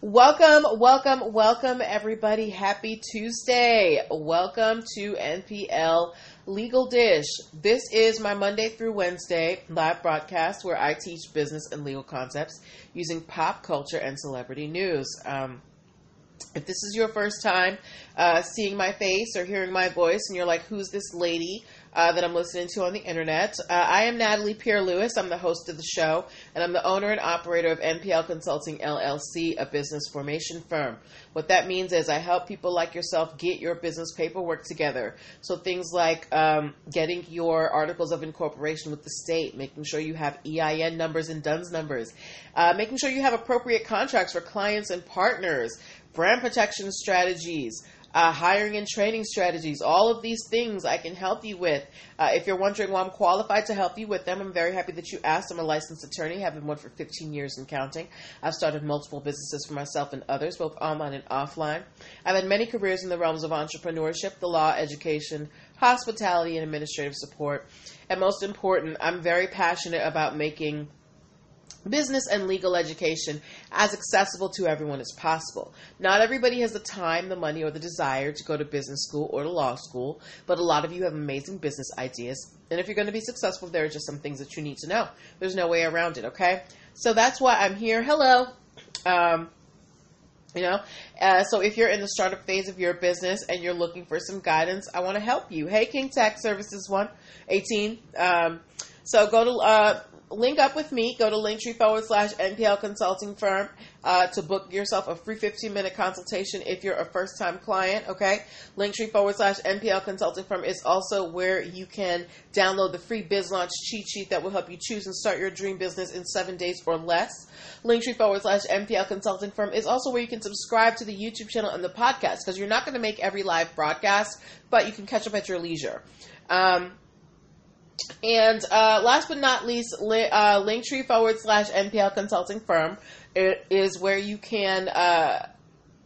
Welcome, welcome, welcome, everybody. Happy Tuesday. Welcome to NPL Legal Dish. This is my Monday through Wednesday live broadcast where I teach business and legal concepts using pop culture and celebrity news. Um, if this is your first time uh, seeing my face or hearing my voice and you're like, who's this lady? Uh, that I'm listening to on the internet. Uh, I am Natalie Pierre Lewis. I'm the host of the show, and I'm the owner and operator of NPL Consulting LLC, a business formation firm. What that means is I help people like yourself get your business paperwork together. So things like um, getting your articles of incorporation with the state, making sure you have EIN numbers and DUNS numbers, uh, making sure you have appropriate contracts for clients and partners, brand protection strategies uh, hiring and training strategies, all of these things I can help you with. Uh, if you're wondering why I'm qualified to help you with them, I'm very happy that you asked. I'm a licensed attorney, have been one for 15 years and counting. I've started multiple businesses for myself and others, both online and offline. I've had many careers in the realms of entrepreneurship, the law, education, hospitality, and administrative support. And most important, I'm very passionate about making business and legal education as accessible to everyone as possible. Not everybody has the time, the money, or the desire to go to business school or to law school, but a lot of you have amazing business ideas. And if you're going to be successful, there are just some things that you need to know. There's no way around it, okay? So that's why I'm here. Hello. Um, you know, uh, so if you're in the startup phase of your business and you're looking for some guidance, I want to help you. Hey, King Tax Services one eighteen. Um, so go to uh, link up with me. Go to linktree forward slash NPL consulting firm uh, to book yourself a free 15 minute consultation if you're a first time client. Okay. Linktree forward slash NPL consulting firm is also where you can download the free biz launch cheat sheet that will help you choose and start your dream business in seven days or less. Linktree forward slash NPL consulting firm is also where you can subscribe to the YouTube channel and the podcast because you're not going to make every live broadcast, but you can catch up at your leisure. Um, and uh, last but not least, li- uh, Linktree forward slash NPL consulting firm is where you can uh,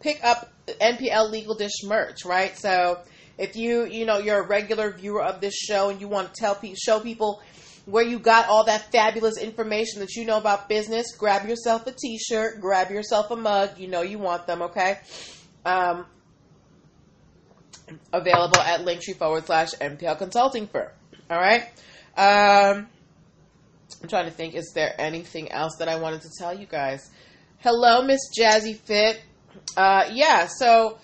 pick up NPL legal dish merch, right? So if you you know you're a regular viewer of this show and you want to tell people show people where you got all that fabulous information that you know about business, grab yourself a T-shirt, grab yourself a mug. You know you want them, okay? Um, available at Linktree forward slash NPL consulting firm. All right. Um, I'm trying to think. Is there anything else that I wanted to tell you guys? Hello, Miss Jazzy Fit. Uh, yeah. So,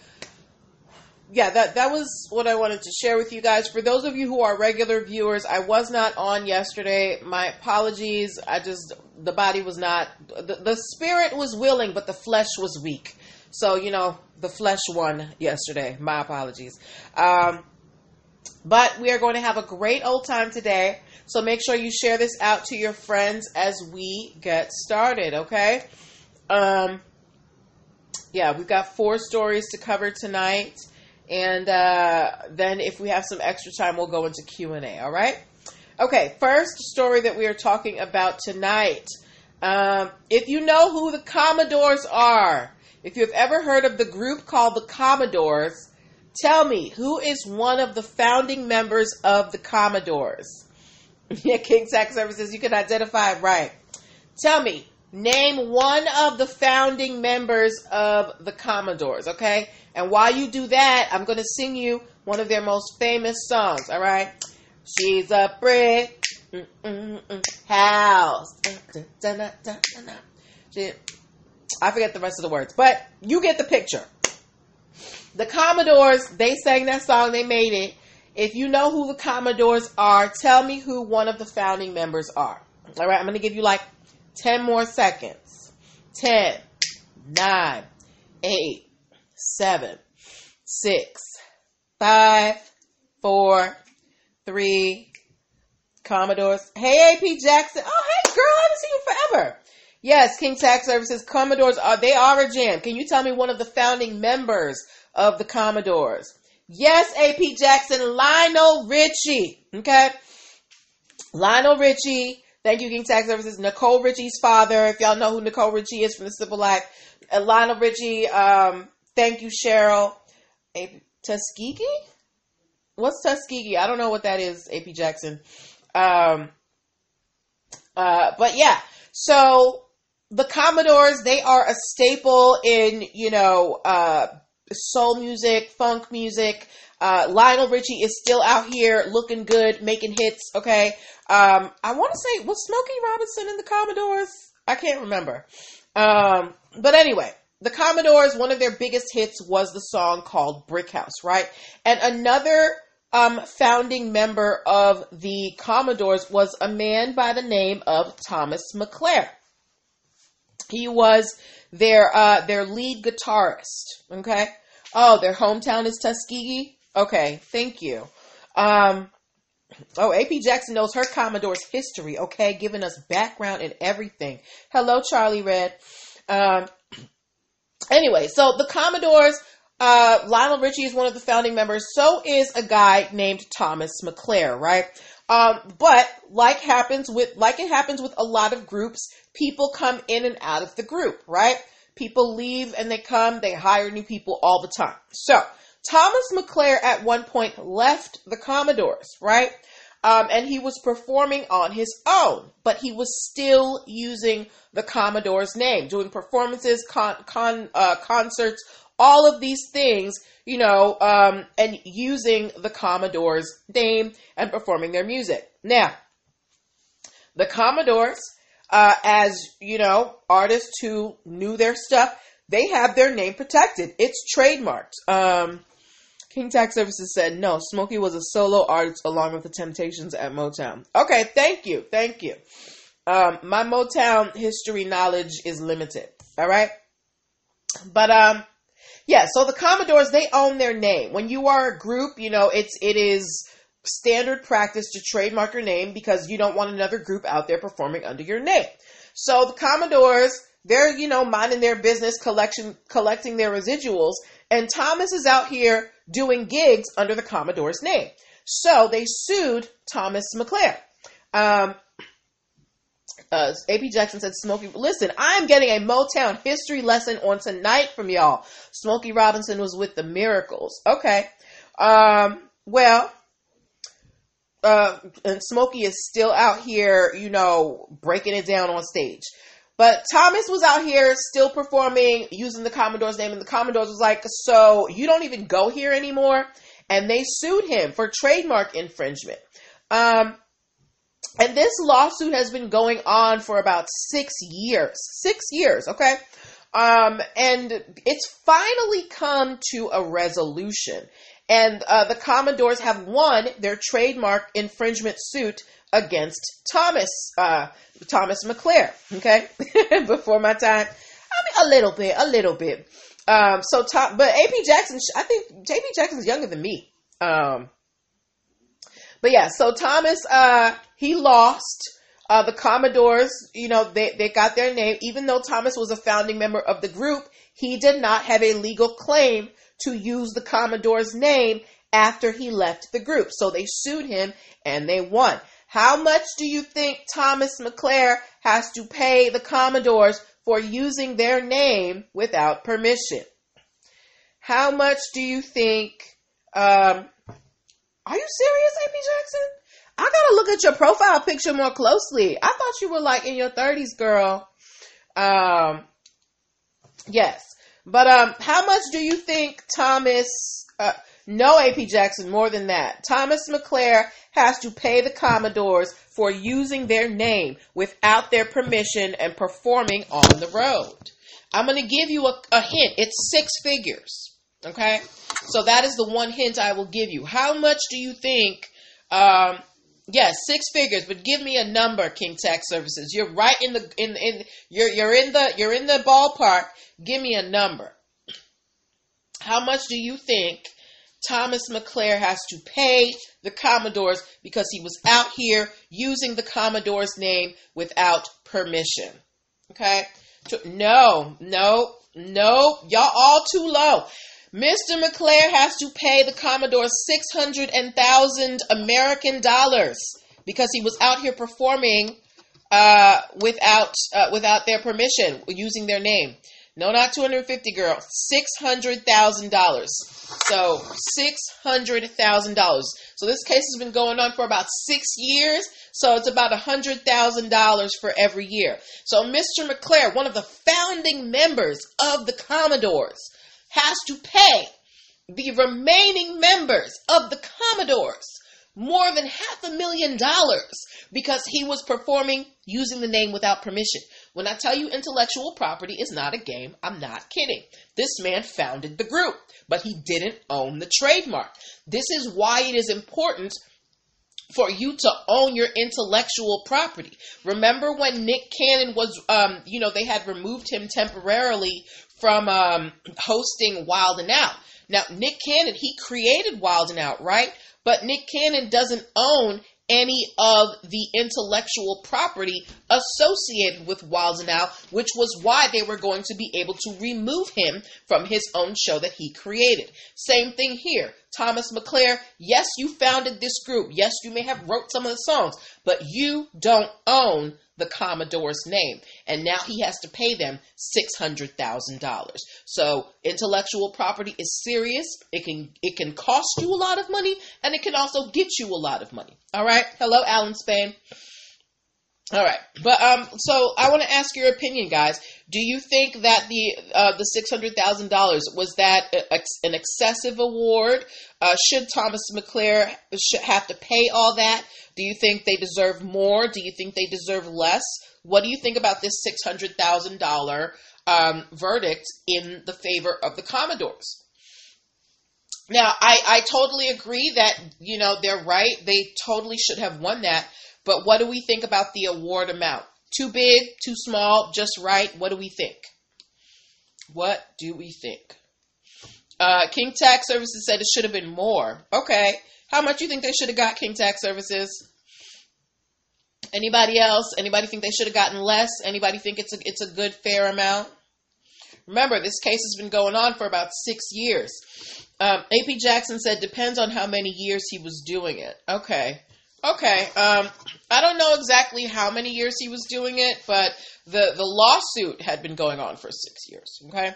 yeah, that that was what I wanted to share with you guys. For those of you who are regular viewers, I was not on yesterday. My apologies. I just the body was not the, the spirit was willing, but the flesh was weak. So you know the flesh won yesterday. My apologies. Um, but we are going to have a great old time today. So make sure you share this out to your friends as we get started, okay? Um, yeah, we've got four stories to cover tonight. And uh, then if we have some extra time, we'll go into Q&A, all right? Okay, first story that we are talking about tonight. Um, if you know who the Commodores are, if you've ever heard of the group called the Commodores, Tell me, who is one of the founding members of the Commodores? yeah, King Tax Services, you can identify it right. Tell me, name one of the founding members of the Commodores, okay? And while you do that, I'm going to sing you one of their most famous songs, all right? She's a brick house. I forget the rest of the words, but you get the picture the Commodores, they sang that song, they made it. If you know who the Commodores are, tell me who one of the founding members are. All right, I'm going to give you like 10 more seconds. 10, 9, 8, 7, 6, 5, 4, 3, Commodores. Hey, AP Jackson. Oh, hey, girl, I haven't seen you forever. Yes, King Tax Services, Commodores are, they are a jam. Can you tell me one of the founding members of the Commodores. Yes, AP Jackson, Lionel Richie. Okay. Lionel Richie. Thank you, King Tax Services. Nicole Richie's father. If y'all know who Nicole Richie is from the Simple Life. Uh, Lionel Richie. Um, thank you, Cheryl. A- Tuskegee? What's Tuskegee? I don't know what that is, AP Jackson. Um, uh, but yeah. So the Commodores, they are a staple in, you know, uh, soul music, funk music. Uh, Lionel Richie is still out here looking good, making hits. Okay. Um, I want to say, was Smokey Robinson in the Commodores? I can't remember. Um, but anyway, the Commodores, one of their biggest hits was the song called Brick House, right? And another um, founding member of the Commodores was a man by the name of Thomas McClare. He was their uh, their lead guitarist. Okay. Oh, their hometown is Tuskegee. Okay, thank you. Um, oh, AP Jackson knows her Commodore's history. Okay, giving us background and everything. Hello, Charlie Red. Um, anyway, so the Commodores. Uh, Lionel Richie is one of the founding members. So is a guy named Thomas McClare, right? Um, but like happens with like it happens with a lot of groups, people come in and out of the group, right? People leave and they come, they hire new people all the time. So Thomas McClare at one point left the Commodores, right? Um, and he was performing on his own, but he was still using the Commodore's name, doing performances, con, con uh, concerts, all of these things, you know, um, and using the Commodore's name and performing their music. Now, the Commodores, uh, as you know, artists who knew their stuff, they have their name protected. It's trademarked. Um, King Tax Services said no. Smokey was a solo artist along with the Temptations at Motown. Okay, thank you, thank you. Um, my Motown history knowledge is limited. All right, but um, yeah. So the Commodores they own their name. When you are a group, you know it's it is standard practice to trademark your name because you don't want another group out there performing under your name. So the Commodores they're you know minding their business, collection collecting their residuals, and Thomas is out here doing gigs under the Commodore's name. So they sued Thomas McClare. Um, uh, AP Jackson said, Smokey, listen, I'm getting a Motown history lesson on tonight from y'all. Smokey Robinson was with the Miracles. Okay. Um, well, uh, and Smokey is still out here, you know, breaking it down on stage. But Thomas was out here still performing using the Commodore's name, and the Commodores was like, So you don't even go here anymore? And they sued him for trademark infringement. Um, and this lawsuit has been going on for about six years. Six years, okay? Um, and it's finally come to a resolution. And uh, the Commodores have won their trademark infringement suit against Thomas uh, Thomas McClare. Okay, before my time. I mean, a little bit, a little bit. Um, so Tom, but AP Jackson, I think AP Jackson's younger than me. Um, but yeah, so Thomas, uh, he lost. Uh, the Commodores, you know, they, they got their name. Even though Thomas was a founding member of the group, he did not have a legal claim to use the Commodore's name after he left the group. So they sued him and they won. How much do you think Thomas McClare has to pay the Commodores for using their name without permission? How much do you think? Um, are you serious, AP Jackson? I gotta look at your profile picture more closely. I thought you were like in your thirties, girl. Um, yes, but um, how much do you think Thomas? Uh, no, AP Jackson, more than that. Thomas McClare has to pay the Commodores for using their name without their permission and performing on the road. I'm going to give you a, a hint. It's six figures. Okay? So that is the one hint I will give you. How much do you think? Um, yes, six figures, but give me a number, King Tax Services. You're right in the in in you're you're in the you're in the ballpark. Give me a number. How much do you think Thomas McClare has to pay the Commodores because he was out here using the Commodore's name without permission. Okay? No, no, no. Y'all all too low. Mr. McClare has to pay the Commodore 600,000 American dollars because he was out here performing uh, without uh, without their permission, using their name. No, not 250 girl. $600,000. So $600,000. So this case has been going on for about six years. So it's about a hundred thousand dollars for every year. So Mr. McClare, one of the founding members of the Commodores, has to pay the remaining members of the Commodores more than half a million dollars because he was performing using the name without permission. When I tell you intellectual property is not a game, I'm not kidding. This man founded the group, but he didn't own the trademark. This is why it is important for you to own your intellectual property. Remember when Nick Cannon was, um, you know, they had removed him temporarily from um, hosting Wild and Out. Now, Nick Cannon, he created Wild and Out, right? But Nick Cannon doesn't own any of the intellectual property associated with Wild and Out, which was why they were going to be able to remove him from his own show that he created. Same thing here. Thomas McClare, yes, you founded this group. Yes, you may have wrote some of the songs, but you don't own the Commodore's name. And now he has to pay them $600,000. So intellectual property is serious. It can, it can cost you a lot of money and it can also get you a lot of money. All right. Hello, Alan Spain. All right, but um, so I want to ask your opinion, guys. Do you think that the uh, the six hundred thousand dollars was that an excessive award? Uh, should Thomas McClare should have to pay all that? Do you think they deserve more? Do you think they deserve less? What do you think about this six hundred thousand um, verdict in the favor of the Commodores? Now, I, I totally agree that you know they're right. They totally should have won that. But what do we think about the award amount? Too big, too small, just right? What do we think? What do we think? Uh, King Tax Services said it should have been more. Okay. How much do you think they should have got King Tax Services? Anybody else? Anybody think they should have gotten less? Anybody think it's a it's a good fair amount? Remember, this case has been going on for about six years. Um, AP Jackson said depends on how many years he was doing it. Okay. Okay. Um, I don't know exactly how many years he was doing it, but the, the lawsuit had been going on for six years. Okay.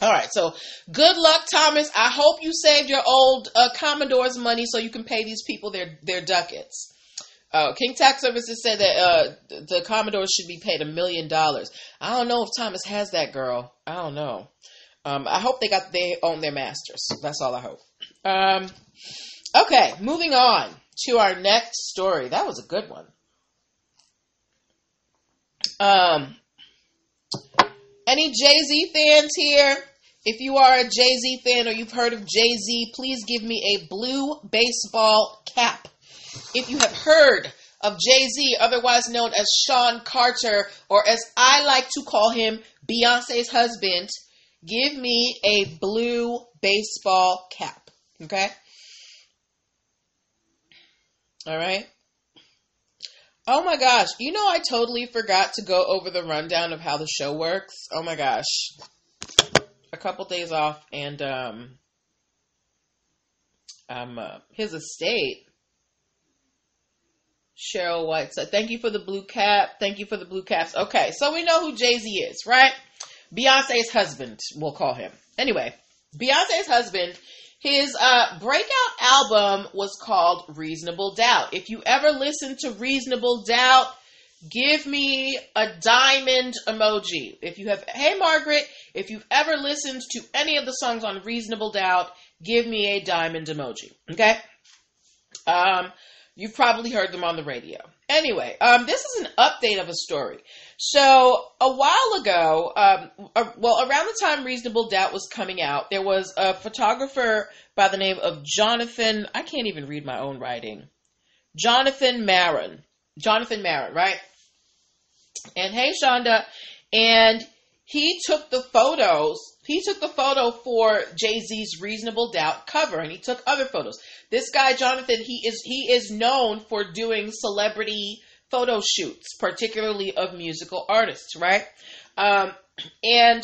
All right. So good luck, Thomas. I hope you saved your old uh, Commodore's money so you can pay these people their, their ducats. Uh, King Tax Services said that uh, the Commodores should be paid a million dollars. I don't know if Thomas has that girl. I don't know. Um, I hope they got they own their masters. That's all I hope. Um, okay, moving on to our next story. That was a good one. Um, any Jay Z fans here? If you are a Jay Z fan or you've heard of Jay Z, please give me a blue baseball cap. If you have heard of Jay Z, otherwise known as Sean Carter, or as I like to call him, Beyonce's husband, give me a blue baseball cap. Okay? All right. Oh my gosh. You know, I totally forgot to go over the rundown of how the show works. Oh my gosh. A couple days off and, um, um, uh, his estate. Cheryl White said, Thank you for the blue cap. Thank you for the blue caps. Okay, so we know who Jay Z is, right? Beyonce's husband, we'll call him. Anyway, Beyonce's husband his uh, breakout album was called Reasonable Doubt. If you ever listen to Reasonable Doubt, give me a diamond emoji. If you have, hey Margaret, if you've ever listened to any of the songs on Reasonable Doubt, give me a diamond emoji. Okay? Um, you've probably heard them on the radio. Anyway, um, this is an update of a story. So a while ago, um, well, around the time Reasonable Doubt was coming out, there was a photographer by the name of Jonathan. I can't even read my own writing. Jonathan Marin. Jonathan Marin, right? And hey, Shonda. And he took the photos. He took the photo for Jay Z's Reasonable Doubt cover, and he took other photos. This guy, Jonathan, he is he is known for doing celebrity photo shoots, particularly of musical artists, right? Um, and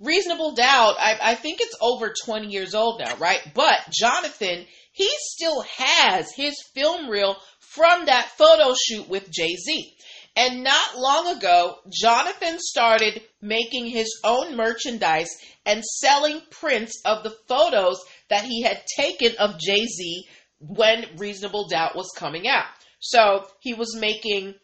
Reasonable Doubt, I, I think it's over 20 years old now, right? But Jonathan, he still has his film reel from that photo shoot with Jay Z. And not long ago, Jonathan started making his own merchandise and selling prints of the photos that he had taken of Jay Z when Reasonable Doubt was coming out. So he was making,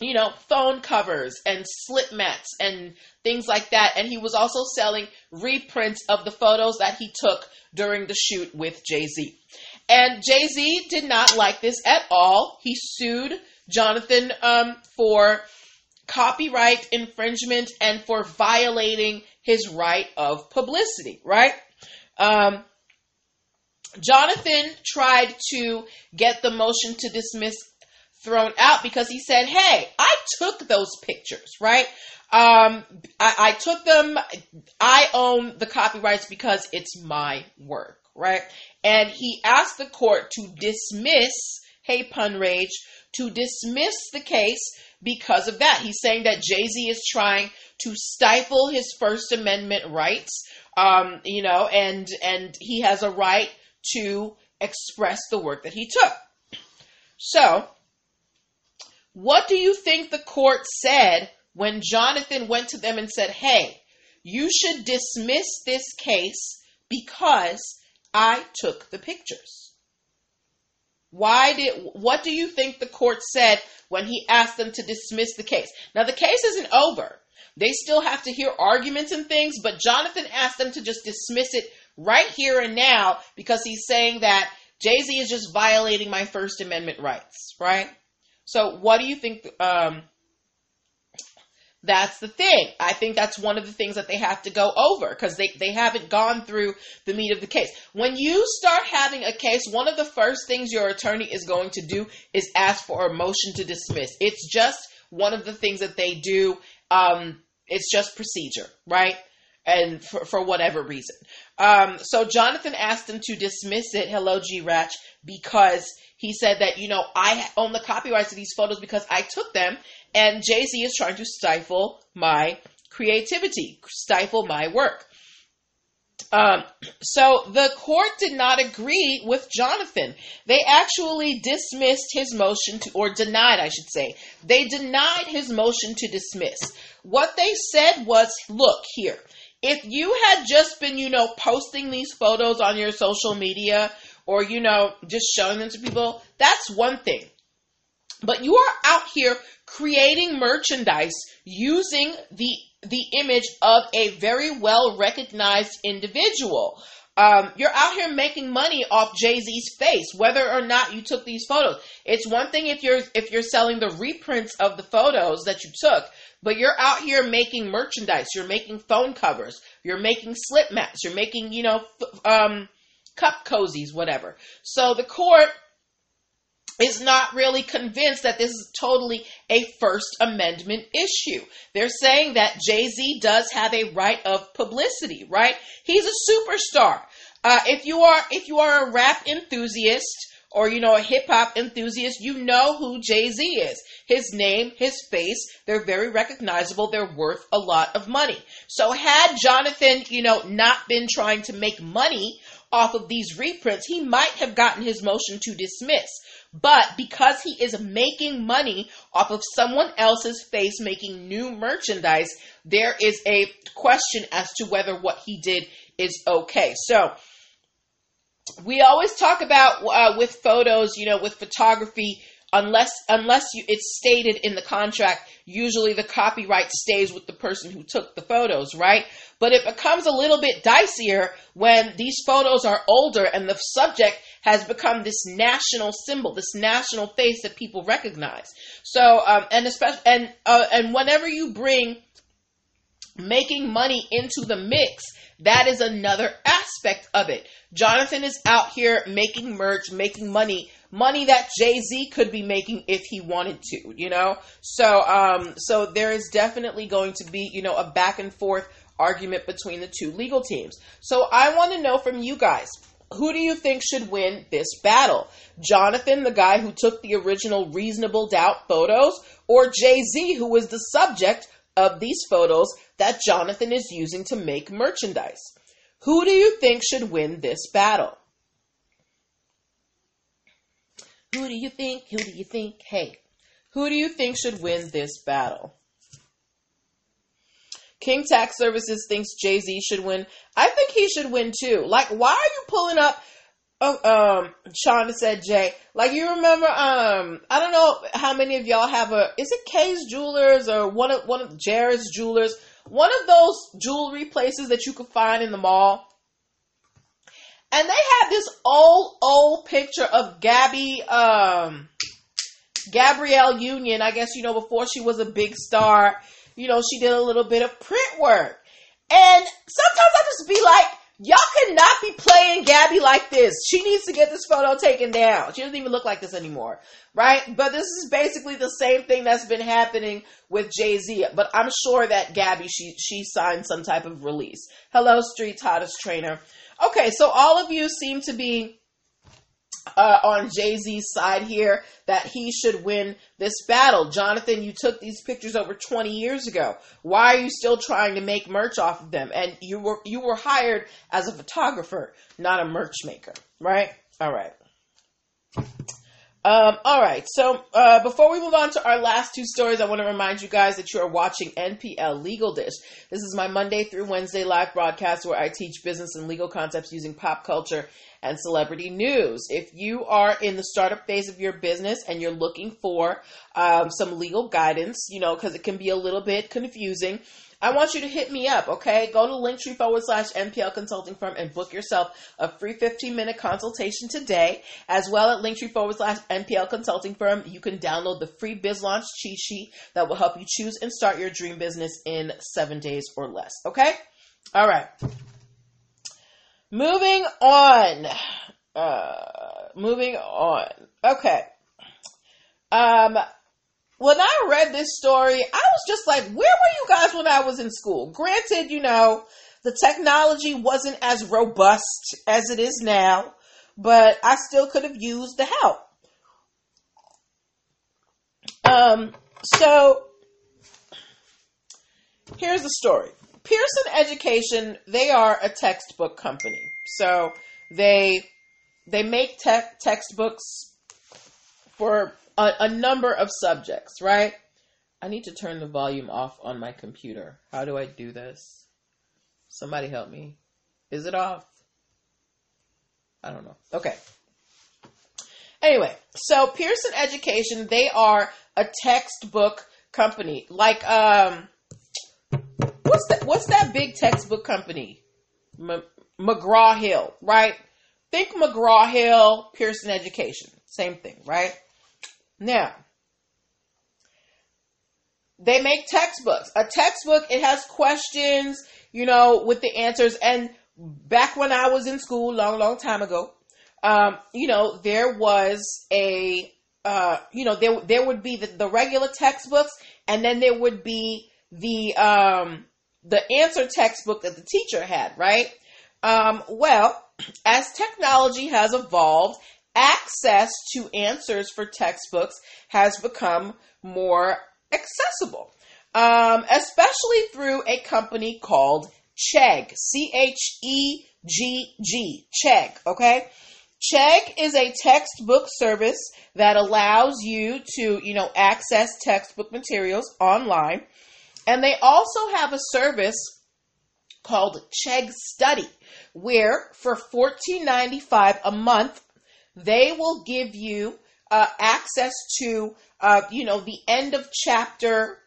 you know, phone covers and slip mats and things like that. And he was also selling reprints of the photos that he took during the shoot with Jay Z. And Jay Z did not like this at all. He sued Jonathan um, for copyright infringement and for violating his right of publicity, right? Um, Jonathan tried to get the motion to dismiss thrown out because he said, Hey, I took those pictures, right? Um, I, I took them. I own the copyrights because it's my work, right? And he asked the court to dismiss Hey Pun Rage to dismiss the case because of that. He's saying that Jay Z is trying to stifle his First Amendment rights, um, you know, and and he has a right to express the work that he took. So, what do you think the court said when Jonathan went to them and said, "Hey, you should dismiss this case because I took the pictures"? Why did what do you think the court said when he asked them to dismiss the case? Now the case isn't over. They still have to hear arguments and things, but Jonathan asked them to just dismiss it right here and now because he's saying that Jay-Z is just violating my first amendment rights, right? So what do you think um, that's the thing. I think that's one of the things that they have to go over because they, they haven't gone through the meat of the case. When you start having a case, one of the first things your attorney is going to do is ask for a motion to dismiss. It's just one of the things that they do. Um, it's just procedure, right? And for, for whatever reason. Um, so Jonathan asked him to dismiss it, hello G Ratch, because he said that, you know, I own the copyrights to these photos because I took them and Jay Z is trying to stifle my creativity, stifle my work. Um, so the court did not agree with Jonathan. They actually dismissed his motion to, or denied, I should say. They denied his motion to dismiss. What they said was, look here, if you had just been, you know, posting these photos on your social media or, you know, just showing them to people, that's one thing. But you are out here creating merchandise using the the image of a very well recognized individual. Um, you're out here making money off Jay Z's face, whether or not you took these photos. It's one thing if you're if you're selling the reprints of the photos that you took, but you're out here making merchandise. You're making phone covers. You're making slip mats. You're making you know um, cup cozies, whatever. So the court is not really convinced that this is totally a First Amendment issue. They're saying that Jay Z does have a right of publicity, right? He's a superstar. Uh, if you are if you are a rap enthusiast or you know a hip hop enthusiast, you know who Jay Z is. His name, his face, they're very recognizable. They're worth a lot of money. So had Jonathan, you know, not been trying to make money off of these reprints, he might have gotten his motion to dismiss. But because he is making money off of someone else's face making new merchandise, there is a question as to whether what he did is okay. So, we always talk about uh, with photos, you know, with photography, unless unless you, it's stated in the contract usually the copyright stays with the person who took the photos right? But it becomes a little bit dicier when these photos are older and the subject has become this national symbol this national face that people recognize. So um, and especially and uh, and whenever you bring making money into the mix that is another aspect of it. Jonathan is out here making merch making money money that Jay Z could be making if he wanted to, you know? So, um, so there is definitely going to be, you know, a back and forth argument between the two legal teams. So I want to know from you guys. Who do you think should win this battle? Jonathan, the guy who took the original reasonable doubt photos, or Jay Z, who was the subject of these photos that Jonathan is using to make merchandise? Who do you think should win this battle? Who do you think? Who do you think? Hey, who do you think should win this battle? King Tax Services thinks Jay Z should win. I think he should win too. Like, why are you pulling up Oh, um, Shonda said Jay. Like you remember, um, I don't know how many of y'all have a. Is it Kay's Jewelers or one of one of Jared's Jewelers? One of those jewelry places that you could find in the mall. And they had this old, old picture of Gabby, um, Gabrielle Union. I guess you know before she was a big star. You know, she did a little bit of print work. And sometimes I just be like, Y'all cannot be playing Gabby like this. She needs to get this photo taken down. She doesn't even look like this anymore, right? But this is basically the same thing that's been happening with Jay Z. But I'm sure that Gabby, she she signed some type of release. Hello, Street Hottest Trainer. Okay, so all of you seem to be uh, on Jay Z's side here that he should win this battle. Jonathan, you took these pictures over 20 years ago. Why are you still trying to make merch off of them? And you were you were hired as a photographer, not a merch maker, right? All right. Um, all right. So uh, before we move on to our last two stories, I want to remind you guys that you are watching NPL Legal Dish. This is my Monday through Wednesday live broadcast where I teach business and legal concepts using pop culture and celebrity news. If you are in the startup phase of your business and you're looking for um, some legal guidance, you know, because it can be a little bit confusing. I want you to hit me up, okay? Go to linktree forward slash NPL consulting firm and book yourself a free 15 minute consultation today. As well at linktree forward slash NPL consulting firm, you can download the free biz launch cheat sheet that will help you choose and start your dream business in seven days or less, okay? All right. Moving on. Uh, moving on. Okay. Um, when I read this story, I was just like, where were you guys when I was in school? Granted, you know, the technology wasn't as robust as it is now, but I still could have used the help. Um, so here's the story. Pearson Education, they are a textbook company. So they they make te- textbooks for a, a number of subjects, right? I need to turn the volume off on my computer. How do I do this? Somebody help me. Is it off? I don't know. Okay. Anyway, so Pearson Education, they are a textbook company. Like um what's that? What's that big textbook company? M- McGraw Hill, right? Think McGraw Hill, Pearson Education, same thing, right? Now, they make textbooks. A textbook, it has questions, you know, with the answers. And back when I was in school, long, long time ago, um, you know, there was a, uh, you know, there there would be the, the regular textbooks, and then there would be the um, the answer textbook that the teacher had, right? Um, well, as technology has evolved, access to answers for textbooks has become more accessible, um, especially through a company called Chegg, C H E G G, Chegg, okay? Chegg is a textbook service that allows you to, you know, access textbook materials online and they also have a service called Chegg Study, where for $14.95 a month, they will give you uh, access to, uh, you know, the end of chapter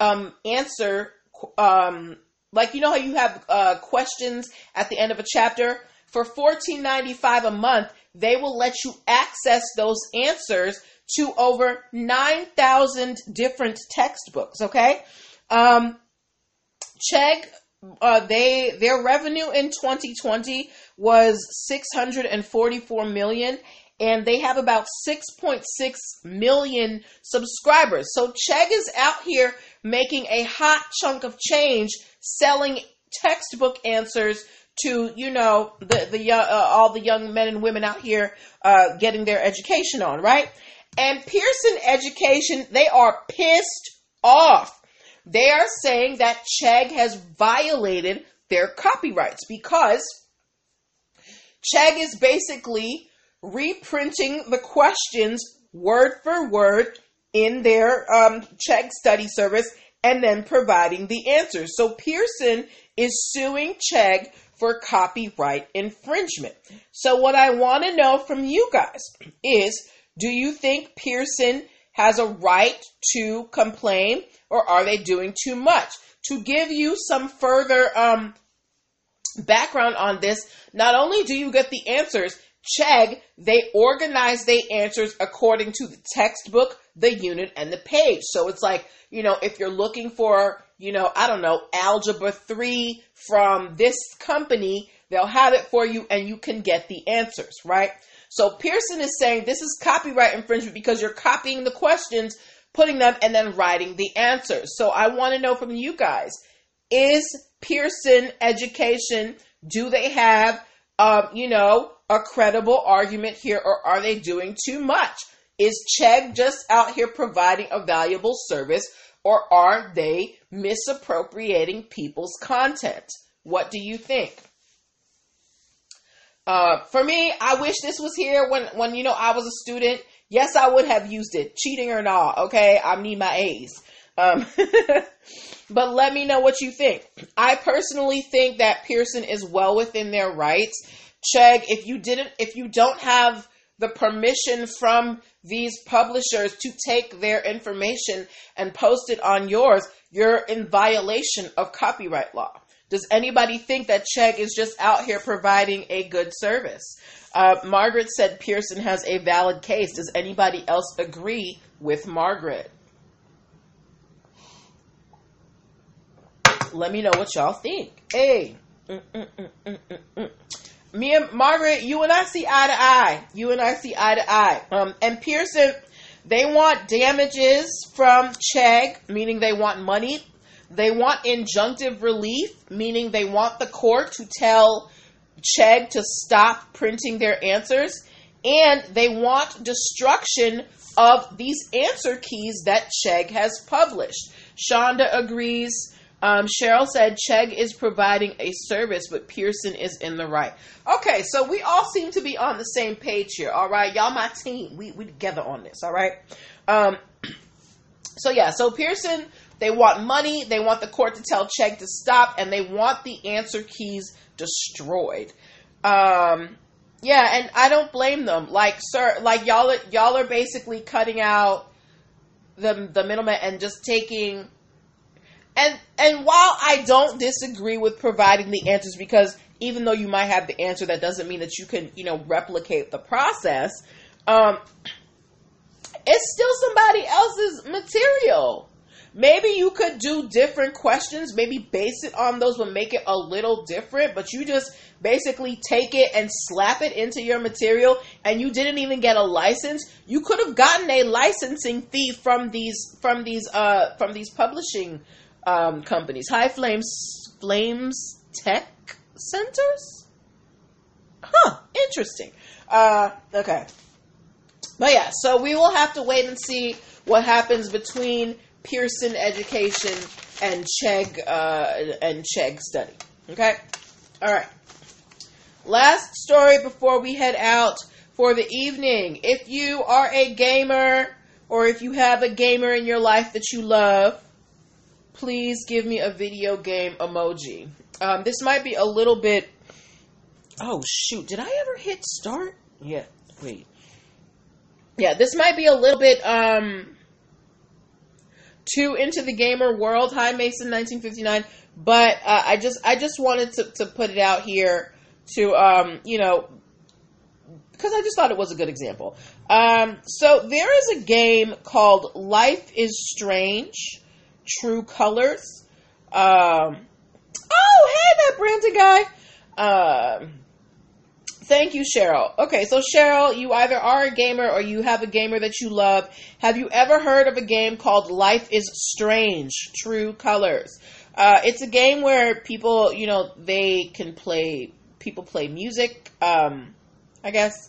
um, answer. Um, like you know how you have uh, questions at the end of a chapter. For $14.95 a month, they will let you access those answers to over 9,000 different textbooks. Okay. Um, Chegg, uh, they their revenue in 2020 was 644 million, and they have about 6.6 million subscribers. So Chegg is out here making a hot chunk of change, selling textbook answers to you know the the uh, all the young men and women out here uh, getting their education on, right? And Pearson Education, they are pissed off they are saying that Chegg has violated their copyrights because Chegg is basically reprinting the questions word for word in their um, Chegg study service and then providing the answers. So Pearson is suing Chegg for copyright infringement. So, what I want to know from you guys is do you think Pearson has a right to complain or are they doing too much? To give you some further um, background on this, not only do you get the answers, Chegg, they organize the answers according to the textbook, the unit, and the page. So it's like, you know, if you're looking for, you know, I don't know, algebra 3 from this company, they'll have it for you and you can get the answers, right? So Pearson is saying this is copyright infringement because you're copying the questions, putting them, and then writing the answers. So I want to know from you guys is Pearson education, do they have, um, you know, a credible argument here or are they doing too much? Is Chegg just out here providing a valuable service or are they misappropriating people's content? What do you think? Uh, for me, I wish this was here when, when, you know, I was a student. Yes, I would have used it, cheating or not. Okay. I need my A's. Um, but let me know what you think. I personally think that Pearson is well within their rights. Chegg, if you didn't, if you don't have the permission from these publishers to take their information and post it on yours, you're in violation of copyright law. Does anybody think that Chegg is just out here providing a good service? Uh, Margaret said Pearson has a valid case. Does anybody else agree with Margaret? Let me know what y'all think. Hey. Me and Margaret, you and I see eye to eye. You and I see eye to eye. Um, and Pearson, they want damages from Chegg, meaning they want money. They want injunctive relief, meaning they want the court to tell Chegg to stop printing their answers. And they want destruction of these answer keys that Chegg has published. Shonda agrees. Um, Cheryl said Chegg is providing a service, but Pearson is in the right. Okay, so we all seem to be on the same page here. All right, y'all, my team, we we together on this. All right. Um, so yeah, so Pearson, they want money. They want the court to tell Chegg to stop, and they want the answer keys destroyed. Um, yeah, and I don't blame them. Like, sir, like y'all, y'all are basically cutting out the the middleman and just taking and and while I don't disagree with providing the answers because even though you might have the answer, that doesn't mean that you can you know replicate the process. Um, it's still somebody else's material. Maybe you could do different questions, maybe base it on those, but make it a little different. But you just basically take it and slap it into your material, and you didn't even get a license. You could have gotten a licensing fee from these from these uh from these publishing um, companies. High Flames Flames Tech Centers? Huh, interesting. Uh, okay. But yeah, so we will have to wait and see what happens between Pearson Education and Chegg uh, and Chegg Study. Okay? All right. Last story before we head out for the evening. If you are a gamer or if you have a gamer in your life that you love, please give me a video game emoji. Um, this might be a little bit. Oh, shoot. Did I ever hit start? Yeah, wait. Yeah, this might be a little bit um, too into the gamer world. Hi, Mason, 1959. But uh, I just I just wanted to, to put it out here to, um, you know, because I just thought it was a good example. Um, so there is a game called Life is Strange. True Colors. Um, oh, hey, that Brandon guy. Uh, thank you, Cheryl. Okay, so Cheryl, you either are a gamer or you have a gamer that you love. Have you ever heard of a game called Life is Strange True Colors? Uh, it's a game where people, you know, they can play, people play music, um, I guess.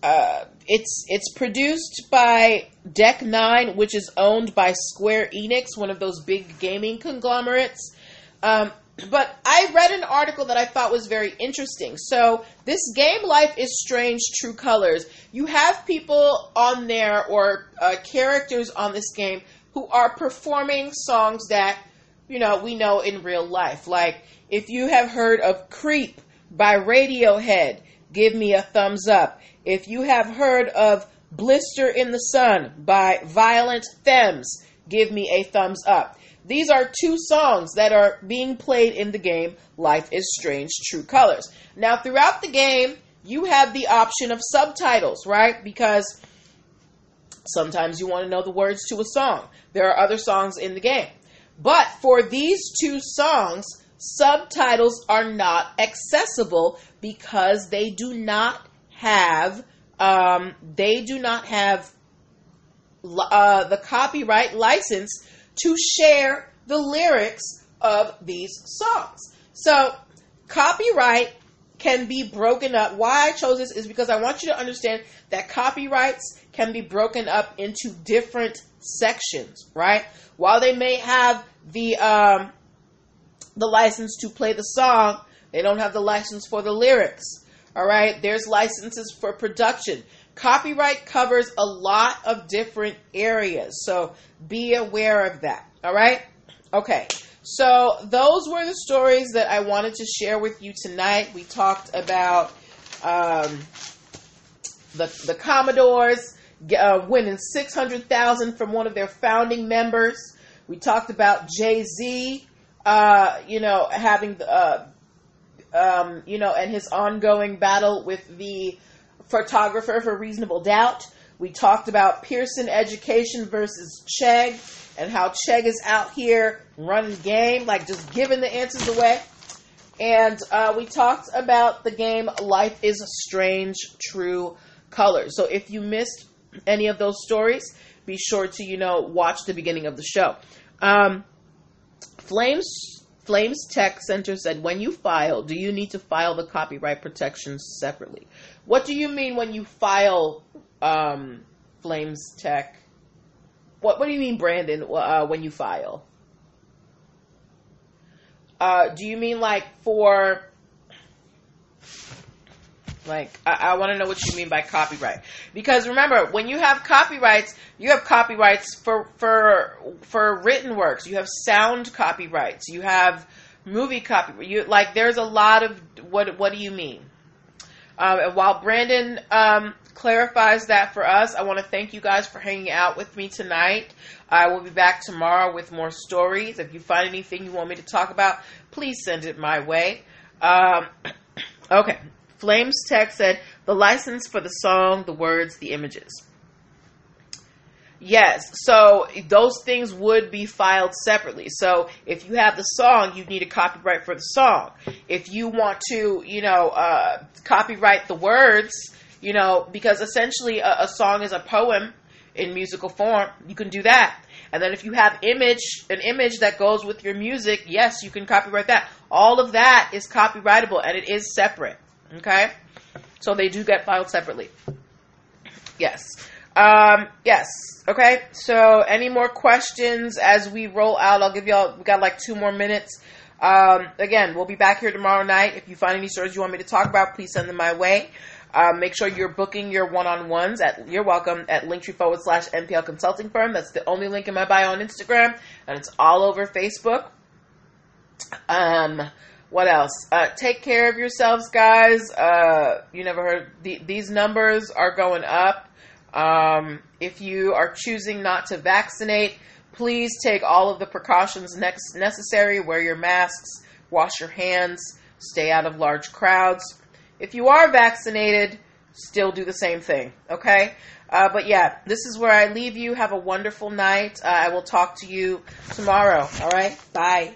Uh, it's it's produced by Deck Nine, which is owned by Square Enix, one of those big gaming conglomerates. Um, but I read an article that I thought was very interesting. So this game, Life is Strange: True Colors. You have people on there or uh, characters on this game who are performing songs that you know we know in real life, like If you have heard of Creep by Radiohead, give me a thumbs up. If you have heard of Blister in the Sun by Violent Femmes, give me a thumbs up. These are two songs that are being played in the game Life is Strange True Colors. Now, throughout the game, you have the option of subtitles, right? Because sometimes you want to know the words to a song. There are other songs in the game. But for these two songs, subtitles are not accessible because they do not have um, they do not have uh, the copyright license to share the lyrics of these songs. So, copyright can be broken up. Why I chose this is because I want you to understand that copyrights can be broken up into different sections, right? While they may have the um, the license to play the song, they don't have the license for the lyrics. All right, there's licenses for production. Copyright covers a lot of different areas, so be aware of that. All right? Okay. So, those were the stories that I wanted to share with you tonight. We talked about um, the, the Commodores uh, winning 600000 from one of their founding members. We talked about Jay Z, uh, you know, having, uh, um, you know, and his ongoing battle with the photographer for Reasonable Doubt. We talked about Pearson Education versus Chegg and how Chegg is out here running game, like just giving the answers away. And uh, we talked about the game Life is Strange True Colors. So if you missed any of those stories, be sure to, you know, watch the beginning of the show. Um, Flames Flames Tech Center said, when you file, do you need to file the copyright protection separately? What do you mean when you file um, Flames Tech? What What do you mean, Brandon? Uh, when you file? Uh, do you mean like for like I, I want to know what you mean by copyright because remember when you have copyrights, you have copyrights for for for written works. You have sound copyrights. You have movie copyright. You like there's a lot of what what do you mean? Um, and while Brandon um, clarifies that for us, I want to thank you guys for hanging out with me tonight. I will be back tomorrow with more stories. If you find anything you want me to talk about, please send it my way. Um, okay. Flames Tech said the license for the song, the words, the images. Yes, so those things would be filed separately. So if you have the song, you need a copyright for the song. If you want to, you know, uh, copyright the words, you know, because essentially a, a song is a poem in musical form, you can do that. And then if you have image, an image that goes with your music, yes, you can copyright that. All of that is copyrightable and it is separate. Okay? So they do get filed separately. Yes. Um, yes. Okay. So any more questions as we roll out? I'll give y'all, we got like two more minutes. Um, again, we'll be back here tomorrow night. If you find any stories you want me to talk about, please send them my way. Um, make sure you're booking your one-on-ones at you're welcome at linktree forward slash NPL consulting firm. That's the only link in my bio on Instagram, and it's all over Facebook. Um, what else? Uh, take care of yourselves, guys. Uh, you never heard the, these numbers are going up. Um, if you are choosing not to vaccinate, please take all of the precautions next necessary. Wear your masks, wash your hands, stay out of large crowds. If you are vaccinated, still do the same thing, okay? Uh, but yeah, this is where I leave you. Have a wonderful night. Uh, I will talk to you tomorrow, all right? Bye.